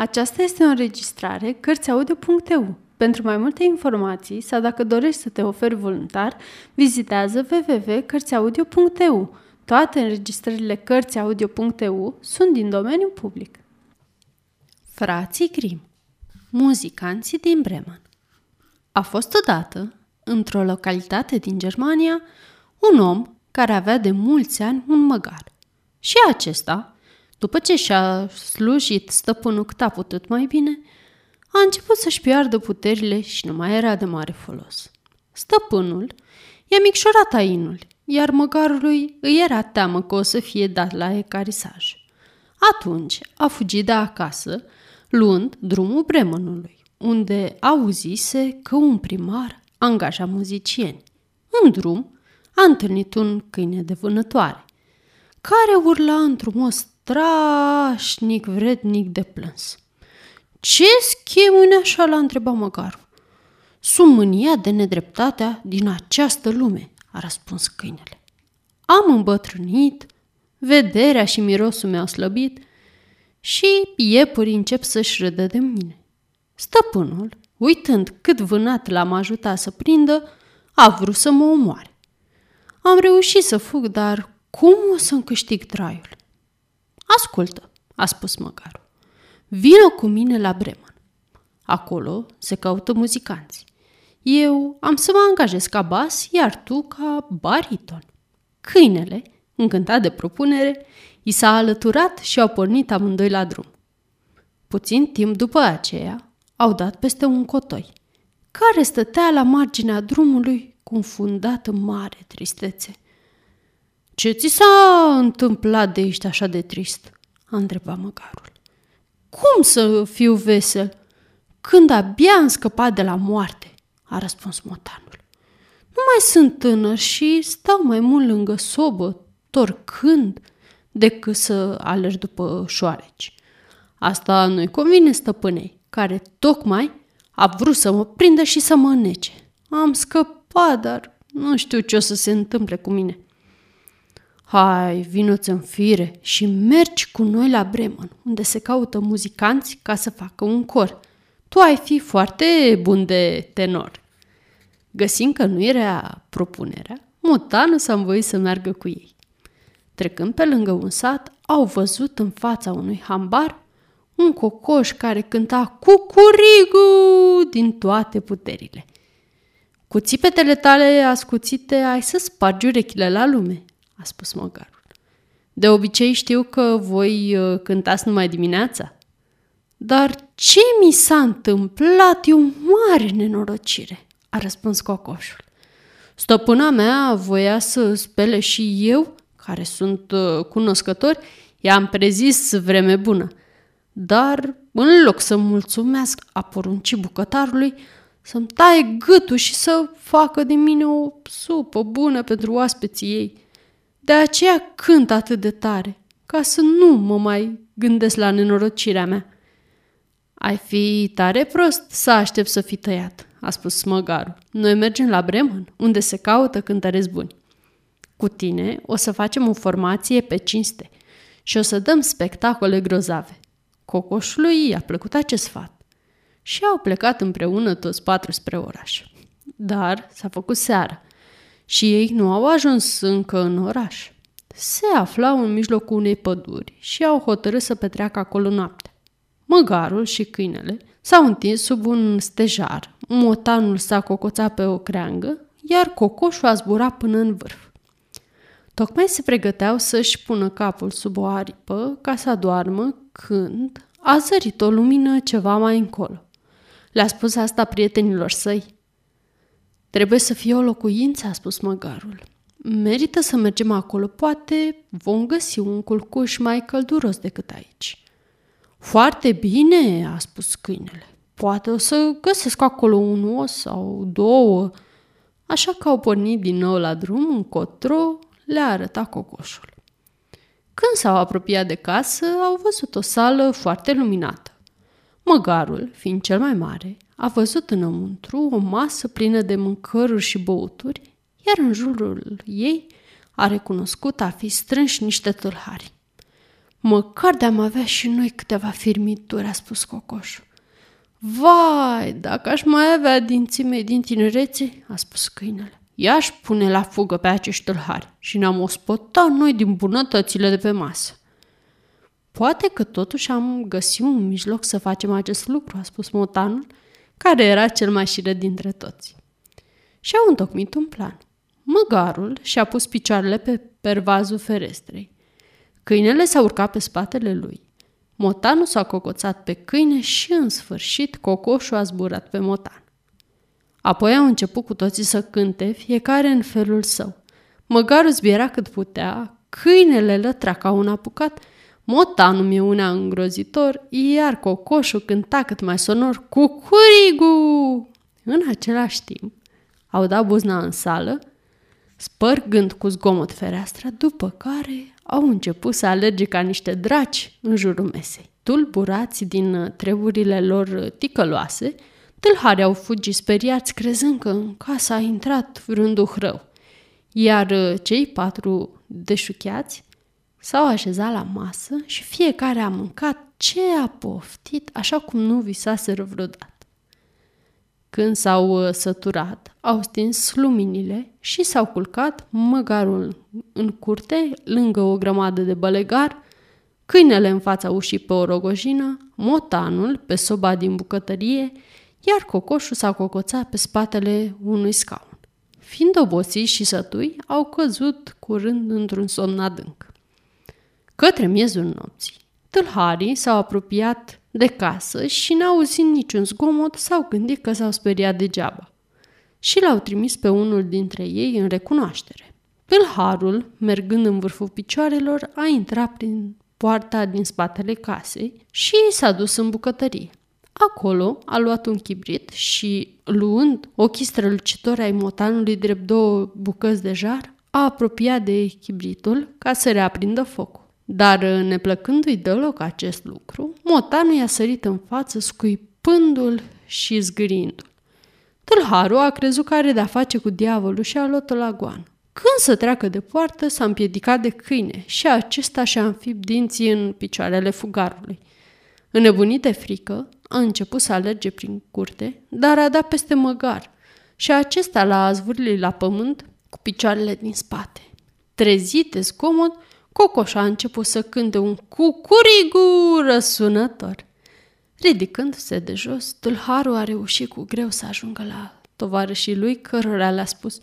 Aceasta este o înregistrare Cărțiaudio.eu. Pentru mai multe informații sau dacă dorești să te oferi voluntar, vizitează www.cărțiaudio.eu. Toate înregistrările Cărțiaudio.eu sunt din domeniu public. Frații Grim Muzicanții din Bremen A fost odată, într-o localitate din Germania, un om care avea de mulți ani un măgar. Și acesta, după ce și-a slujit stăpânul cât a putut mai bine, a început să-și piardă puterile și nu mai era de mare folos. Stăpânul i-a micșorat ainul, iar măgarului îi era teamă că o să fie dat la ecarisaj. Atunci a fugit de acasă, luând drumul Bremenului, unde auzise că un primar angaja muzicieni. În drum a întâlnit un câine de vânătoare, care urla într-un mod strașnic vrednic de plâns. Ce schemune așa l-a întrebat măgarul. Sunt mânia de nedreptatea din această lume, a răspuns câinele. Am îmbătrânit, vederea și mirosul mi-au slăbit și iepurii încep să-și râdă de mine. Stăpânul, uitând cât vânat l-am ajutat să prindă, a vrut să mă omoare. Am reușit să fug, dar cum o să-mi câștig traiul? Ascultă, a spus măgarul. Vino cu mine la Bremen. Acolo se caută muzicanți. Eu am să mă angajez ca bas, iar tu ca bariton. Câinele, încântat de propunere, i s-a alăturat și au pornit amândoi la drum. Puțin timp după aceea, au dat peste un cotoi, care stătea la marginea drumului confundat în mare tristețe. Ce ți s-a întâmplat de ești așa de trist?" a întrebat măgarul. Cum să fiu vesel? Când abia am scăpat de la moarte, a răspuns motanul. Nu mai sunt tânăr și stau mai mult lângă sobă, torcând, decât să alerg după șoareci. Asta nu-i convine stăpânei, care tocmai a vrut să mă prindă și să mă înnece. Am scăpat, dar nu știu ce o să se întâmple cu mine. Hai, vino-ți în fire și mergi cu noi la Bremen, unde se caută muzicanți ca să facă un cor. Tu ai fi foarte bun de tenor. Găsind că nu era propunerea, Mutanu s-a învoit să meargă cu ei. Trecând pe lângă un sat, au văzut în fața unui hambar un cocoș care cânta cucurigu din toate puterile. Cu țipetele tale ascuțite ai să spargi urechile la lume, a spus măgarul. De obicei știu că voi uh, cântați numai dimineața. Dar ce mi s-a întâmplat e o mare nenorocire, a răspuns cocoșul. Stăpâna mea voia să spele și eu, care sunt uh, cunoscători, i-am prezis vreme bună. Dar, în loc să mulțumesc, a poruncit bucătarului să-mi taie gâtul și să facă de mine o supă bună pentru oaspeții ei. De aceea cânt atât de tare, ca să nu mă mai gândesc la nenorocirea mea. Ai fi tare prost să aștept să fii tăiat, a spus smăgarul. Noi mergem la Bremen, unde se caută cântăreți buni. Cu tine o să facem o formație pe cinste și o să dăm spectacole grozave. Cocoșului i-a plăcut acest sfat și au plecat împreună toți patru spre oraș. Dar s-a făcut seara și ei nu au ajuns încă în oraș. Se aflau în mijlocul unei păduri și au hotărât să petreacă acolo noaptea. Măgarul și câinele s-au întins sub un stejar, motanul s-a cocoțat pe o creangă, iar cocoșul a zburat până în vârf. Tocmai se pregăteau să-și pună capul sub o aripă ca să adoarmă când a zărit o lumină ceva mai încolo. Le-a spus asta prietenilor săi. Trebuie să fie o locuință, a spus măgarul. Merită să mergem acolo, poate vom găsi un culcuș mai călduros decât aici. Foarte bine, a spus câinele. Poate o să găsesc acolo un os sau două. Așa că au pornit din nou la drum încotro, le-a arătat cocoșul. Când s-au apropiat de casă, au văzut o sală foarte luminată. Măgarul, fiind cel mai mare, a văzut înăuntru o masă plină de mâncăruri și băuturi, iar în jurul ei a recunoscut a fi strânși niște tâlhari. Măcar de-am avea și noi câteva firmituri, a spus cocoșul. Vai, dacă aș mai avea dinții mei din tinerețe, a spus câinele. I-aș pune la fugă pe acești tâlhari și ne-am ospătat noi din bunătățile de pe masă. Poate că totuși am găsit un mijloc să facem acest lucru, a spus motanul, care era cel mai șire dintre toți. Și au întocmit un plan. Măgarul și-a pus picioarele pe pervazul ferestrei. Câinele s-a urcat pe spatele lui. Motanul s-a cocoțat pe câine și, în sfârșit, cocoșul a zburat pe motan. Apoi au început cu toții să cânte, fiecare în felul său. Măgarul zbiera cât putea, câinele lătra ca un apucat, motanul miunea îngrozitor, iar cocoșul cânta cât mai sonor, Cucurigu! În același timp, au dat buzna în sală, spărgând cu zgomot fereastra, după care au început să alerge ca niște draci în jurul mesei. Tulburați din treburile lor ticăloase, tâlhari au fugit speriați, crezând că în casa a intrat vreun duh rău. Iar cei patru deșucheați s-au așezat la masă și fiecare a mâncat ce a poftit, așa cum nu visaseră vreodată. Când s-au uh, săturat, au stins luminile și s-au culcat măgarul în curte, lângă o grămadă de bălegar, câinele în fața ușii pe o rogojină, motanul pe soba din bucătărie, iar cocoșul s-a cocoțat pe spatele unui scaun. Fiind obosiți și sătui, au căzut curând într-un somn adânc. Către miezul nopții, tâlharii s-au apropiat de casă și n-auzind niciun zgomot, s-au gândit că s-au speriat degeaba. Și l-au trimis pe unul dintre ei în recunoaștere. Pâlharul, mergând în vârful picioarelor, a intrat prin poarta din spatele casei și s-a dus în bucătărie. Acolo a luat un chibrit și, luând ochii strălucitori ai motanului drept două bucăți de jar, a apropiat de chibritul ca să reaprindă focul. Dar, uh, neplăcându-i deloc acest lucru, motanul i-a sărit în față, scuipându-l și zgârindu-l. Tâlharul a crezut că are de-a face cu diavolul și a luat-o la goană. Când să treacă de poartă, s-a împiedicat de câine și acesta și-a înfipt dinții în picioarele fugarului. Înnebunit de frică, a început să alerge prin curte, dar a dat peste măgar și acesta l-a azvârlit la pământ cu picioarele din spate. Trezit de zgomot, Cocoș a început să cânte un cucurigu răsunător. Ridicându-se de jos, tâlharul a reușit cu greu să ajungă la tovarășii lui, cărora le-a spus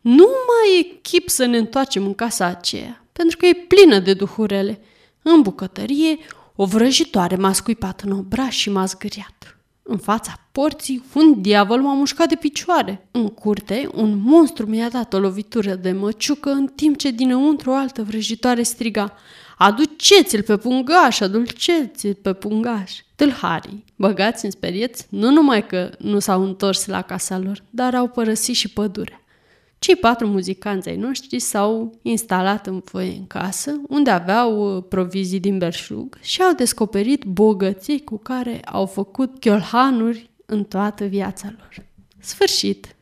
Nu mai e chip să ne întoarcem în casa aceea, pentru că e plină de duhurele. În bucătărie, o vrăjitoare m-a scuipat în obraj și m-a zgâriat. În fața porții, un diavol m-a mușcat de picioare. În curte, un monstru mi-a dat o lovitură de măciucă, în timp ce dinăuntru o altă vrăjitoare striga Aduceți-l pe pungaș, aduceți-l pe pungaș. Tâlharii, băgați în sperieți, nu numai că nu s-au întors la casa lor, dar au părăsit și pădurea. Cei patru muzicanți ai noștri s-au instalat în foie în casă, unde aveau uh, provizii din berșug și au descoperit bogății cu care au făcut chiolhanuri în toată viața lor. Sfârșit!